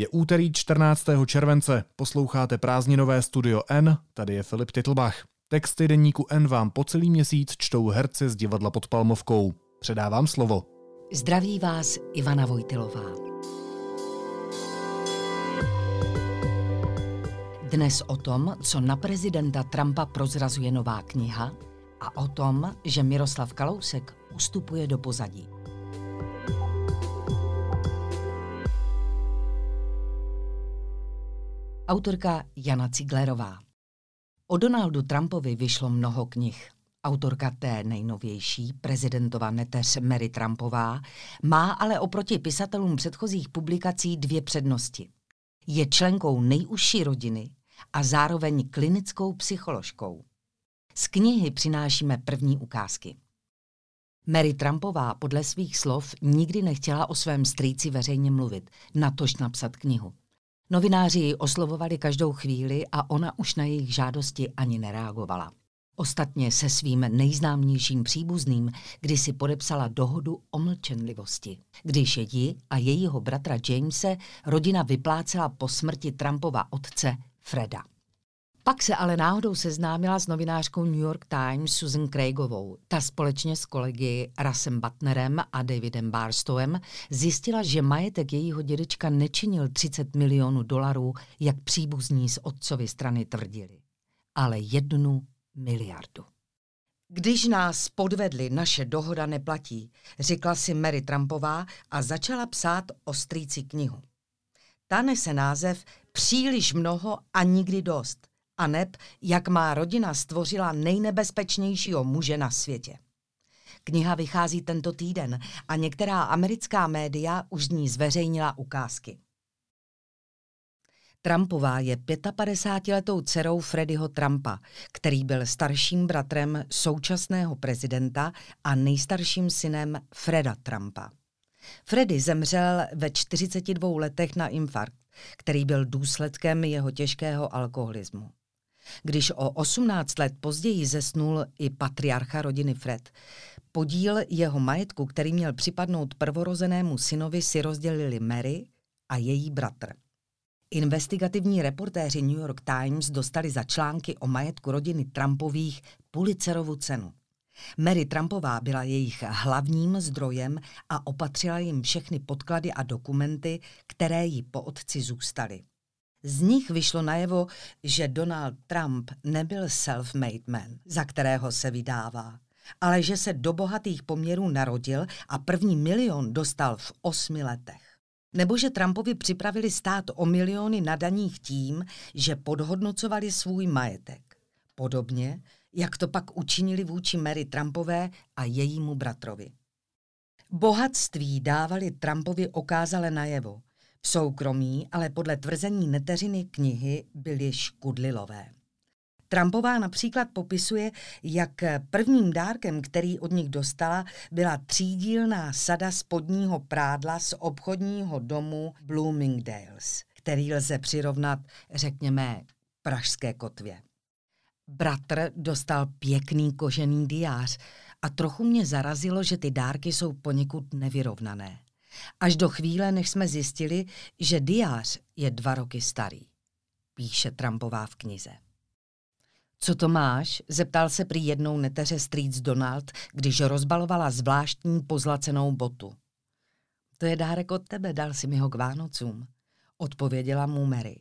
Je úterý 14. července, posloucháte prázdninové Studio N, tady je Filip Titlbach. Texty deníku N vám po celý měsíc čtou herci z divadla pod Palmovkou. Předávám slovo. Zdraví vás Ivana Vojtilová. Dnes o tom, co na prezidenta Trumpa prozrazuje nová kniha a o tom, že Miroslav Kalousek ustupuje do pozadí. Autorka Jana Ciglerová. O Donaldu Trumpovi vyšlo mnoho knih. Autorka té nejnovější, prezidentova neteř Mary Trumpová, má ale oproti pisatelům předchozích publikací dvě přednosti. Je členkou nejužší rodiny a zároveň klinickou psycholožkou. Z knihy přinášíme první ukázky. Mary Trumpová podle svých slov nikdy nechtěla o svém strýci veřejně mluvit, natož napsat knihu. Novináři ji oslovovali každou chvíli a ona už na jejich žádosti ani nereagovala. Ostatně se svým nejznámějším příbuzným kdysi podepsala dohodu o mlčenlivosti. Když ji a jejího bratra Jamese rodina vyplácela po smrti Trumpova otce Freda. Pak se ale náhodou seznámila s novinářkou New York Times Susan Craigovou. Ta společně s kolegy Rasem Butnerem a Davidem Barstowem zjistila, že majetek jejího dědečka nečinil 30 milionů dolarů, jak příbuzní z otcovy strany tvrdili, ale jednu miliardu. Když nás podvedli, naše dohoda neplatí, řekla si Mary Trumpová a začala psát o strýci knihu. Ta nese název Příliš mnoho a nikdy dost a neb, jak má rodina stvořila nejnebezpečnějšího muže na světě. Kniha vychází tento týden a některá americká média už z ní zveřejnila ukázky. Trumpová je 55-letou dcerou Freddyho Trumpa, který byl starším bratrem současného prezidenta a nejstarším synem Freda Trumpa. Freddy zemřel ve 42 letech na infarkt, který byl důsledkem jeho těžkého alkoholismu. Když o 18 let později zesnul i patriarcha rodiny Fred, podíl jeho majetku, který měl připadnout prvorozenému synovi, si rozdělili Mary a její bratr. Investigativní reportéři New York Times dostali za články o majetku rodiny Trumpových Pulitzerovu cenu. Mary Trumpová byla jejich hlavním zdrojem a opatřila jim všechny podklady a dokumenty, které jí po otci zůstaly. Z nich vyšlo najevo, že Donald Trump nebyl self-made man, za kterého se vydává, ale že se do bohatých poměrů narodil a první milion dostal v osmi letech. Nebo že Trumpovi připravili stát o miliony na daních tím, že podhodnocovali svůj majetek. Podobně, jak to pak učinili vůči Mary Trumpové a jejímu bratrovi. Bohatství dávali Trumpovi okázale najevo – v soukromí ale podle tvrzení neteřiny knihy byly škudlilové. Trumpová například popisuje, jak prvním dárkem, který od nich dostala, byla třídílná sada spodního prádla z obchodního domu Bloomingdales, který lze přirovnat, řekněme, pražské kotvě. Bratr dostal pěkný kožený diář a trochu mě zarazilo, že ty dárky jsou poněkud nevyrovnané. Až do chvíle, než jsme zjistili, že diář je dva roky starý, píše Trumpová v knize. Co to máš? Zeptal se prý jednou neteře Streets Donald, když rozbalovala zvláštní pozlacenou botu. To je dárek od tebe, dal si mi ho k Vánocům, odpověděla mu Mary.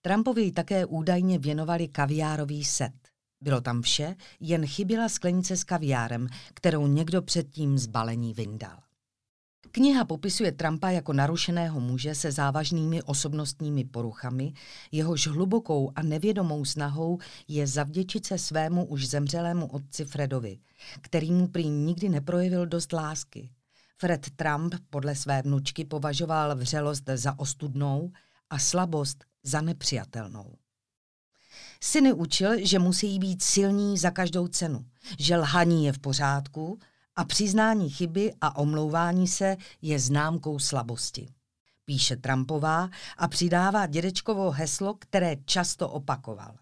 Trumpovi také údajně věnovali kaviárový set. Bylo tam vše, jen chyběla sklenice s kaviárem, kterou někdo předtím z balení vyndal. Kniha popisuje Trumpa jako narušeného muže se závažnými osobnostními poruchami, jehož hlubokou a nevědomou snahou je zavděčit se svému už zemřelému otci Fredovi, který mu prý nikdy neprojevil dost lásky. Fred Trump podle své vnučky považoval vřelost za ostudnou a slabost za nepřijatelnou. Syny učil, že musí být silní za každou cenu, že lhaní je v pořádku a přiznání chyby a omlouvání se je známkou slabosti. Píše Trumpová a přidává dědečkovo heslo, které často opakoval.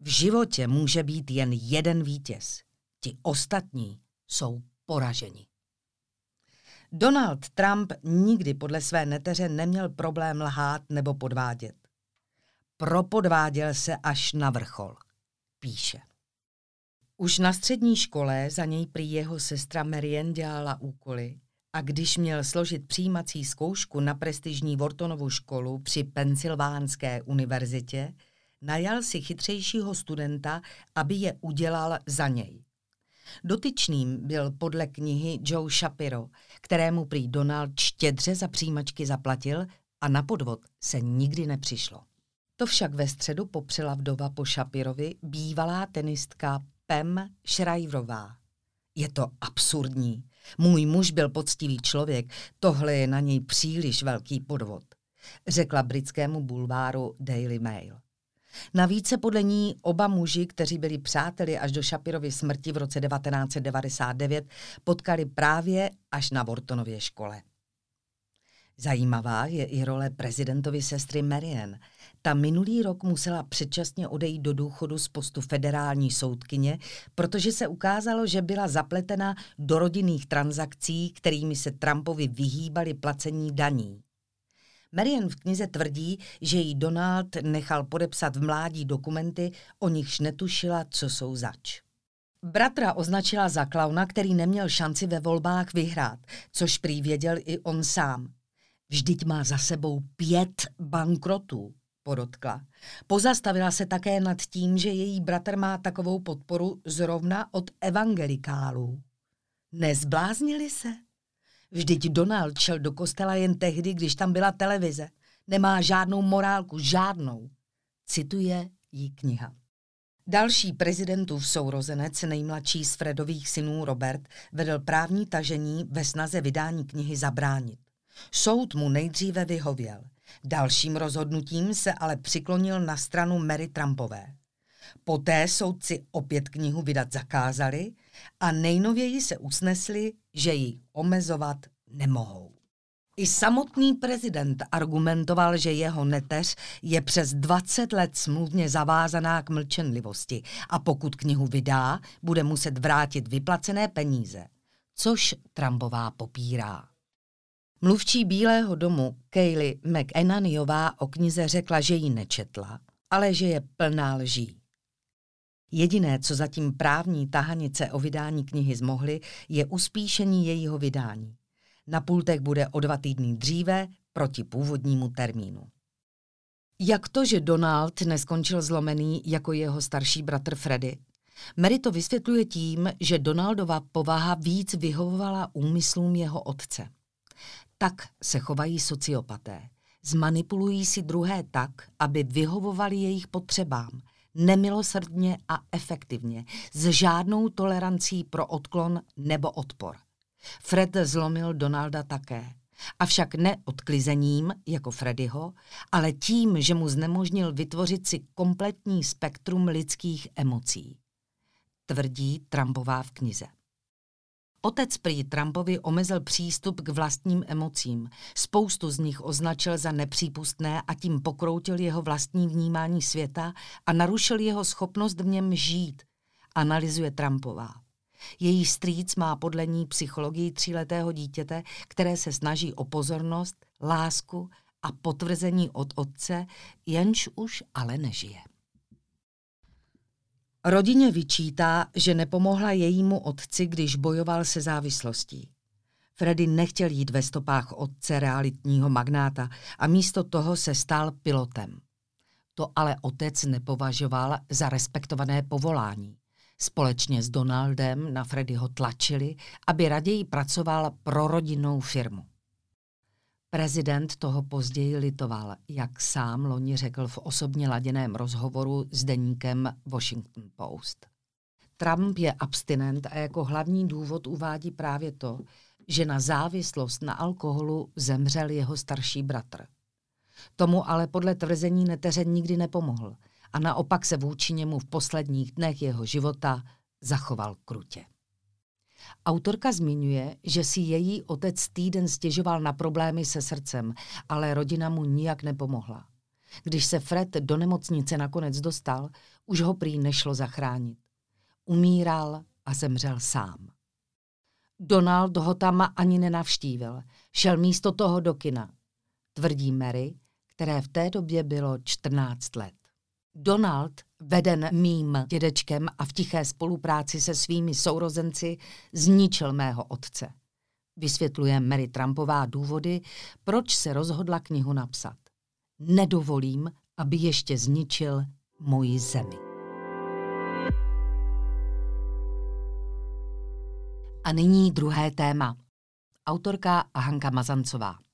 V životě může být jen jeden vítěz. Ti ostatní jsou poraženi. Donald Trump nikdy podle své neteře neměl problém lhát nebo podvádět. Propodváděl se až na vrchol, píše. Už na střední škole za něj prý jeho sestra Marian dělala úkoly a když měl složit přijímací zkoušku na prestižní Wortonovu školu při Pensylvánské univerzitě, najal si chytřejšího studenta, aby je udělal za něj. Dotyčným byl podle knihy Joe Shapiro, kterému prý Donald štědře za přijímačky zaplatil a na podvod se nikdy nepřišlo. To však ve středu popřela vdova po Shapirovi bývalá tenistka Pem Schreiverová. Je to absurdní. Můj muž byl poctivý člověk, tohle je na něj příliš velký podvod, řekla britskému bulváru Daily Mail. Navíc se podle ní oba muži, kteří byli přáteli až do Šapirovy smrti v roce 1999, potkali právě až na Wortonově škole. Zajímavá je i role prezidentovy sestry Marian. Ta minulý rok musela předčasně odejít do důchodu z postu federální soudkyně, protože se ukázalo, že byla zapletena do rodinných transakcí, kterými se Trumpovi vyhýbali placení daní. Marian v knize tvrdí, že jí Donald nechal podepsat v mládí dokumenty, o nichž netušila, co jsou zač. Bratra označila za klauna, který neměl šanci ve volbách vyhrát, což prý věděl i on sám. Vždyť má za sebou pět bankrotů, podotkla. Pozastavila se také nad tím, že její bratr má takovou podporu zrovna od evangelikálů. Nezbláznili se? Vždyť Donald šel do kostela jen tehdy, když tam byla televize. Nemá žádnou morálku, žádnou. Cituje jí kniha. Další prezidentův sourozenec, nejmladší z Fredových synů Robert, vedl právní tažení ve snaze vydání knihy zabránit. Soud mu nejdříve vyhověl. Dalším rozhodnutím se ale přiklonil na stranu Mary Trumpové. Poté soudci opět knihu vydat zakázali a nejnověji se usnesli, že ji omezovat nemohou. I samotný prezident argumentoval, že jeho neteř je přes 20 let smluvně zavázaná k mlčenlivosti a pokud knihu vydá, bude muset vrátit vyplacené peníze, což Trumpová popírá. Mluvčí Bílého domu Kaylee McEnanyová o knize řekla, že ji nečetla, ale že je plná lží. Jediné, co zatím právní tahanice o vydání knihy zmohly, je uspíšení jejího vydání. Na pultech bude o dva týdny dříve proti původnímu termínu. Jak to, že Donald neskončil zlomený jako jeho starší bratr Freddy? Mary to vysvětluje tím, že Donaldova povaha víc vyhovovala úmyslům jeho otce. Tak se chovají sociopaté. Zmanipulují si druhé tak, aby vyhovovali jejich potřebám – nemilosrdně a efektivně, s žádnou tolerancí pro odklon nebo odpor. Fred zlomil Donalda také. Avšak ne odklizením, jako Freddyho, ale tím, že mu znemožnil vytvořit si kompletní spektrum lidských emocí. Tvrdí Trumpová v knize. Otec prý Trumpovi omezil přístup k vlastním emocím. Spoustu z nich označil za nepřípustné a tím pokroutil jeho vlastní vnímání světa a narušil jeho schopnost v něm žít, analyzuje Trumpová. Její strýc má podle ní psychologii tříletého dítěte, které se snaží o pozornost, lásku a potvrzení od otce, jenž už ale nežije. Rodině vyčítá, že nepomohla jejímu otci, když bojoval se závislostí. Freddy nechtěl jít ve stopách otce realitního magnáta a místo toho se stal pilotem. To ale otec nepovažoval za respektované povolání. Společně s Donaldem na Freddyho tlačili, aby raději pracoval pro rodinnou firmu. Prezident toho později litoval, jak sám loni řekl v osobně laděném rozhovoru s deníkem Washington Post. Trump je abstinent a jako hlavní důvod uvádí právě to, že na závislost na alkoholu zemřel jeho starší bratr. Tomu ale podle tvrzení neteře nikdy nepomohl a naopak se vůči němu v posledních dnech jeho života zachoval krutě. Autorka zmiňuje, že si její otec týden stěžoval na problémy se srdcem, ale rodina mu nijak nepomohla. Když se Fred do nemocnice nakonec dostal, už ho prý nešlo zachránit. Umíral a zemřel sám. Donald ho tam ani nenavštívil. Šel místo toho do kina. Tvrdí Mary, které v té době bylo 14 let. Donald, veden mým dědečkem a v tiché spolupráci se svými sourozenci, zničil mého otce. Vysvětluje Mary Trumpová důvody, proč se rozhodla knihu napsat. Nedovolím, aby ještě zničil moji zemi. A nyní druhé téma. Autorka Hanka Mazancová.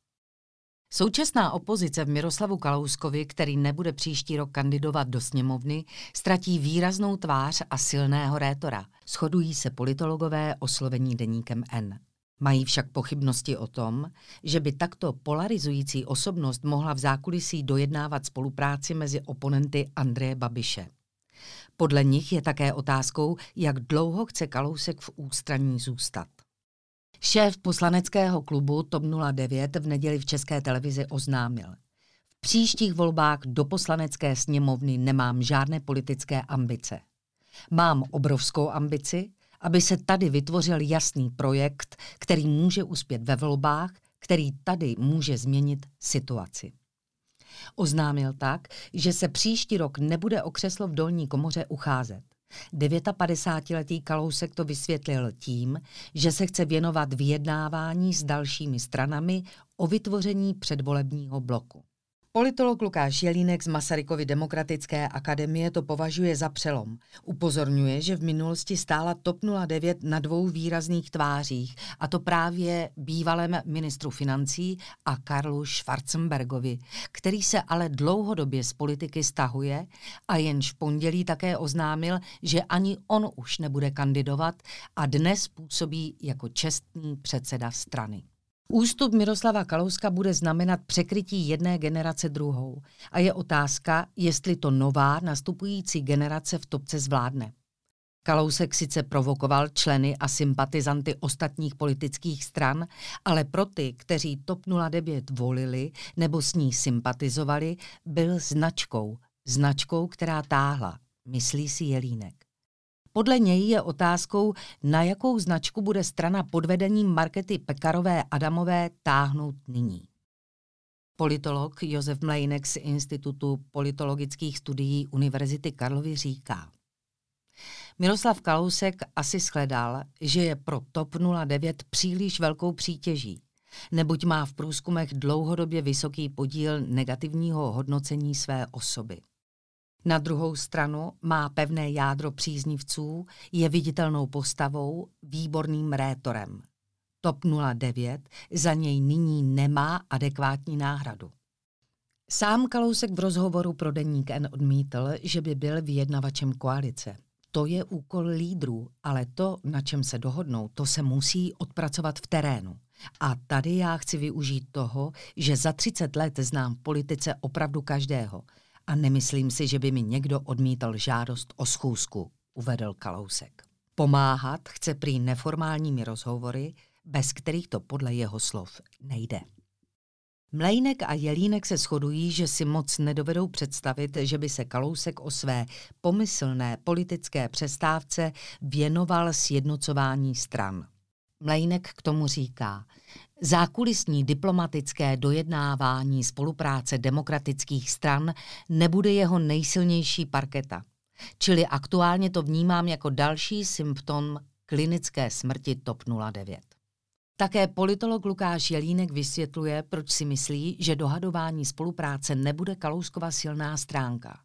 Současná opozice v Miroslavu Kalouskovi, který nebude příští rok kandidovat do sněmovny, ztratí výraznou tvář a silného rétora. Shodují se politologové oslovení deníkem N. Mají však pochybnosti o tom, že by takto polarizující osobnost mohla v zákulisí dojednávat spolupráci mezi oponenty Andreje Babiše. Podle nich je také otázkou, jak dlouho chce Kalousek v ústraní zůstat. Šéf poslaneckého klubu TOP 09 v neděli v České televizi oznámil. V příštích volbách do poslanecké sněmovny nemám žádné politické ambice. Mám obrovskou ambici, aby se tady vytvořil jasný projekt, který může uspět ve volbách, který tady může změnit situaci. Oznámil tak, že se příští rok nebude o křeslo v dolní komoře ucházet. 59-letý Kalousek to vysvětlil tím, že se chce věnovat vyjednávání s dalšími stranami o vytvoření předvolebního bloku. Politolog Lukáš Jelínek z Masarykovy demokratické akademie to považuje za přelom. Upozorňuje, že v minulosti stála TOP 09 na dvou výrazných tvářích, a to právě bývalém ministru financí a Karlu Schwarzenbergovi, který se ale dlouhodobě z politiky stahuje a jenž v pondělí také oznámil, že ani on už nebude kandidovat a dnes působí jako čestný předseda strany. Ústup Miroslava Kalouska bude znamenat překrytí jedné generace druhou a je otázka, jestli to nová nastupující generace v topce zvládne. Kalousek sice provokoval členy a sympatizanty ostatních politických stran, ale pro ty, kteří TOP 09 volili nebo s ní sympatizovali, byl značkou, značkou, která táhla, myslí si Jelínek. Podle něj je otázkou, na jakou značku bude strana pod vedením Markety Pekarové Adamové táhnout nyní. Politolog Josef Mlejnek z Institutu politologických studií Univerzity Karlovy říká. Miroslav Kalousek asi shledal, že je pro TOP 09 příliš velkou přítěží, neboť má v průzkumech dlouhodobě vysoký podíl negativního hodnocení své osoby. Na druhou stranu má pevné jádro příznivců, je viditelnou postavou, výborným rétorem. TOP 09 za něj nyní nemá adekvátní náhradu. Sám Kalousek v rozhovoru pro Deník N odmítl, že by byl vyjednavačem koalice. To je úkol lídrů, ale to, na čem se dohodnou, to se musí odpracovat v terénu. A tady já chci využít toho, že za 30 let znám v politice opravdu každého – a nemyslím si, že by mi někdo odmítal žádost o schůzku, uvedl Kalousek. Pomáhat chce prý neformálními rozhovory, bez kterých to podle jeho slov nejde. Mlejnek a Jelínek se shodují, že si moc nedovedou představit, že by se Kalousek o své pomyslné politické přestávce věnoval sjednocování stran. Mlejnek k tomu říká, Zákulisní diplomatické dojednávání spolupráce demokratických stran nebude jeho nejsilnější parketa. Čili aktuálně to vnímám jako další symptom klinické smrti TOP 09. Také politolog Lukáš Jelínek vysvětluje, proč si myslí, že dohadování spolupráce nebude Kalouskova silná stránka.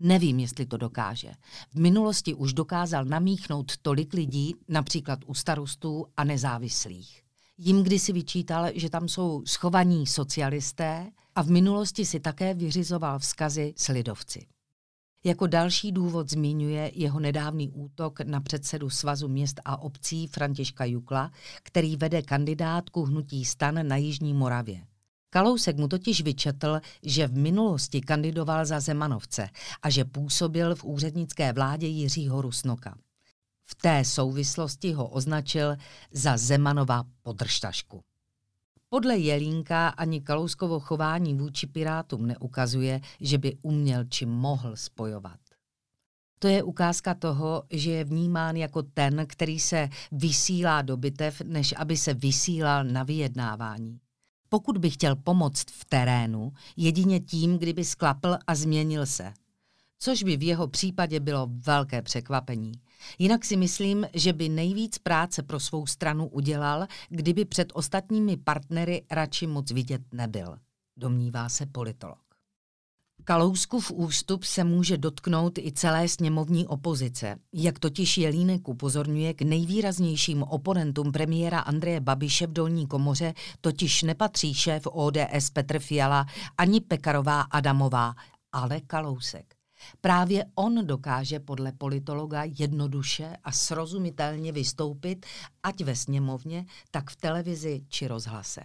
Nevím, jestli to dokáže. V minulosti už dokázal namíchnout tolik lidí, například u starostů a nezávislých. Jim kdysi vyčítal, že tam jsou schovaní socialisté a v minulosti si také vyřizoval vzkazy s lidovci. Jako další důvod zmiňuje jeho nedávný útok na předsedu Svazu měst a obcí Františka Jukla, který vede kandidátku hnutí stan na Jižní Moravě. Kalousek mu totiž vyčetl, že v minulosti kandidoval za Zemanovce a že působil v úřednické vládě Jiřího Rusnoka. V té souvislosti ho označil za Zemanova podržtašku. Podle Jelínka ani Kalouskovo chování vůči Pirátům neukazuje, že by uměl či mohl spojovat. To je ukázka toho, že je vnímán jako ten, který se vysílá do bitev, než aby se vysílal na vyjednávání. Pokud by chtěl pomoct v terénu, jedině tím, kdyby sklapl a změnil se. Což by v jeho případě bylo velké překvapení. Jinak si myslím, že by nejvíc práce pro svou stranu udělal, kdyby před ostatními partnery radši moc vidět nebyl, domnívá se politolog. Kalouskův ústup se může dotknout i celé sněmovní opozice, jak totiž Jelínek upozorňuje k nejvýraznějším oponentům premiéra Andreje Babiše v dolní komoře, totiž nepatří šéf ODS Petr Fiala ani Pekarová Adamová, ale Kalousek. Právě on dokáže podle politologa jednoduše a srozumitelně vystoupit, ať ve sněmovně, tak v televizi či rozhlase.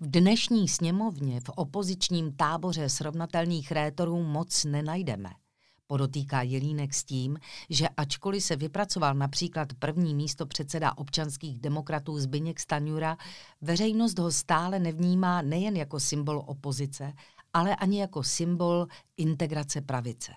V dnešní sněmovně v opozičním táboře srovnatelných rétorů moc nenajdeme. Podotýká Jelínek s tím, že ačkoliv se vypracoval například první místo předseda občanských demokratů Zbyněk Stanjura, veřejnost ho stále nevnímá nejen jako symbol opozice, ale ani jako symbol integrace pravice.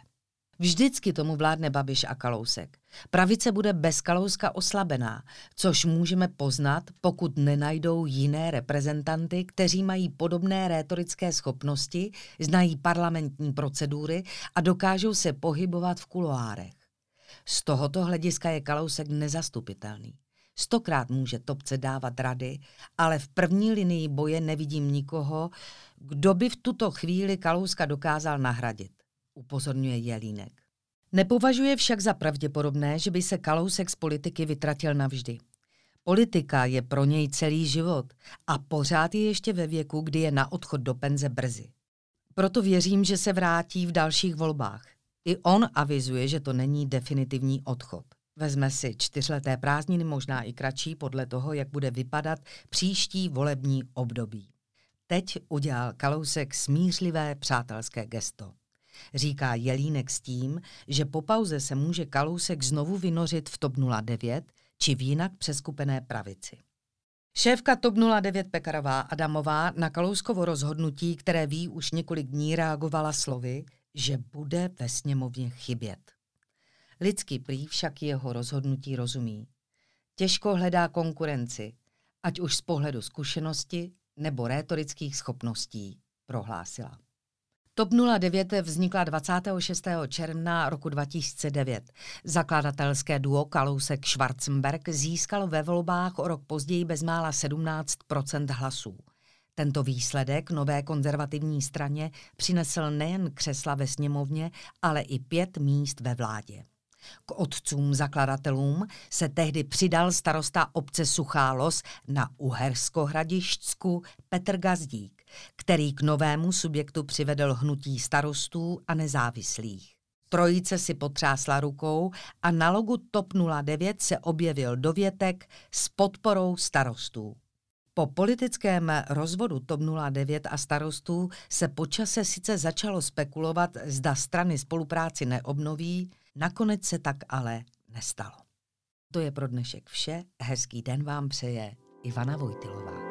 Vždycky tomu vládne Babiš a Kalousek. Pravice bude bez Kalouska oslabená, což můžeme poznat, pokud nenajdou jiné reprezentanty, kteří mají podobné rétorické schopnosti, znají parlamentní procedury a dokážou se pohybovat v kuloárech. Z tohoto hlediska je Kalousek nezastupitelný. Stokrát může topce dávat rady, ale v první linii boje nevidím nikoho, kdo by v tuto chvíli Kalouska dokázal nahradit upozorňuje Jelínek. Nepovažuje však za pravděpodobné, že by se Kalousek z politiky vytratil navždy. Politika je pro něj celý život a pořád je ještě ve věku, kdy je na odchod do penze brzy. Proto věřím, že se vrátí v dalších volbách. I on avizuje, že to není definitivní odchod. Vezme si čtyřleté prázdniny, možná i kratší, podle toho, jak bude vypadat příští volební období. Teď udělal Kalousek smířlivé přátelské gesto. Říká Jelínek s tím, že po pauze se může Kalousek znovu vynořit v TOP 09 či v jinak přeskupené pravici. Šéfka TOP 09 Pekarová Adamová na Kalouskovo rozhodnutí, které ví už několik dní, reagovala slovy, že bude ve sněmovně chybět. Lidský prý však jeho rozhodnutí rozumí. Těžko hledá konkurenci, ať už z pohledu zkušenosti nebo rétorických schopností, prohlásila. TOP 09 vznikla 26. června roku 2009. Zakladatelské duo Kalousek Schwarzenberg získalo ve volbách o rok později bezmála 17% hlasů. Tento výsledek nové konzervativní straně přinesl nejen křesla ve sněmovně, ale i pět míst ve vládě. K otcům zakladatelům se tehdy přidal starosta obce Suchá Los na Uherskohradišťsku Petr Gazdík, který k novému subjektu přivedl hnutí starostů a nezávislých. Trojice si potřásla rukou a na logu TOP 09 se objevil dovětek s podporou starostů. Po politickém rozvodu TOP 09 a starostů se počase sice začalo spekulovat, zda strany spolupráci neobnoví, Nakonec se tak ale nestalo. To je pro dnešek vše. Hezký den vám přeje Ivana Vojtilová.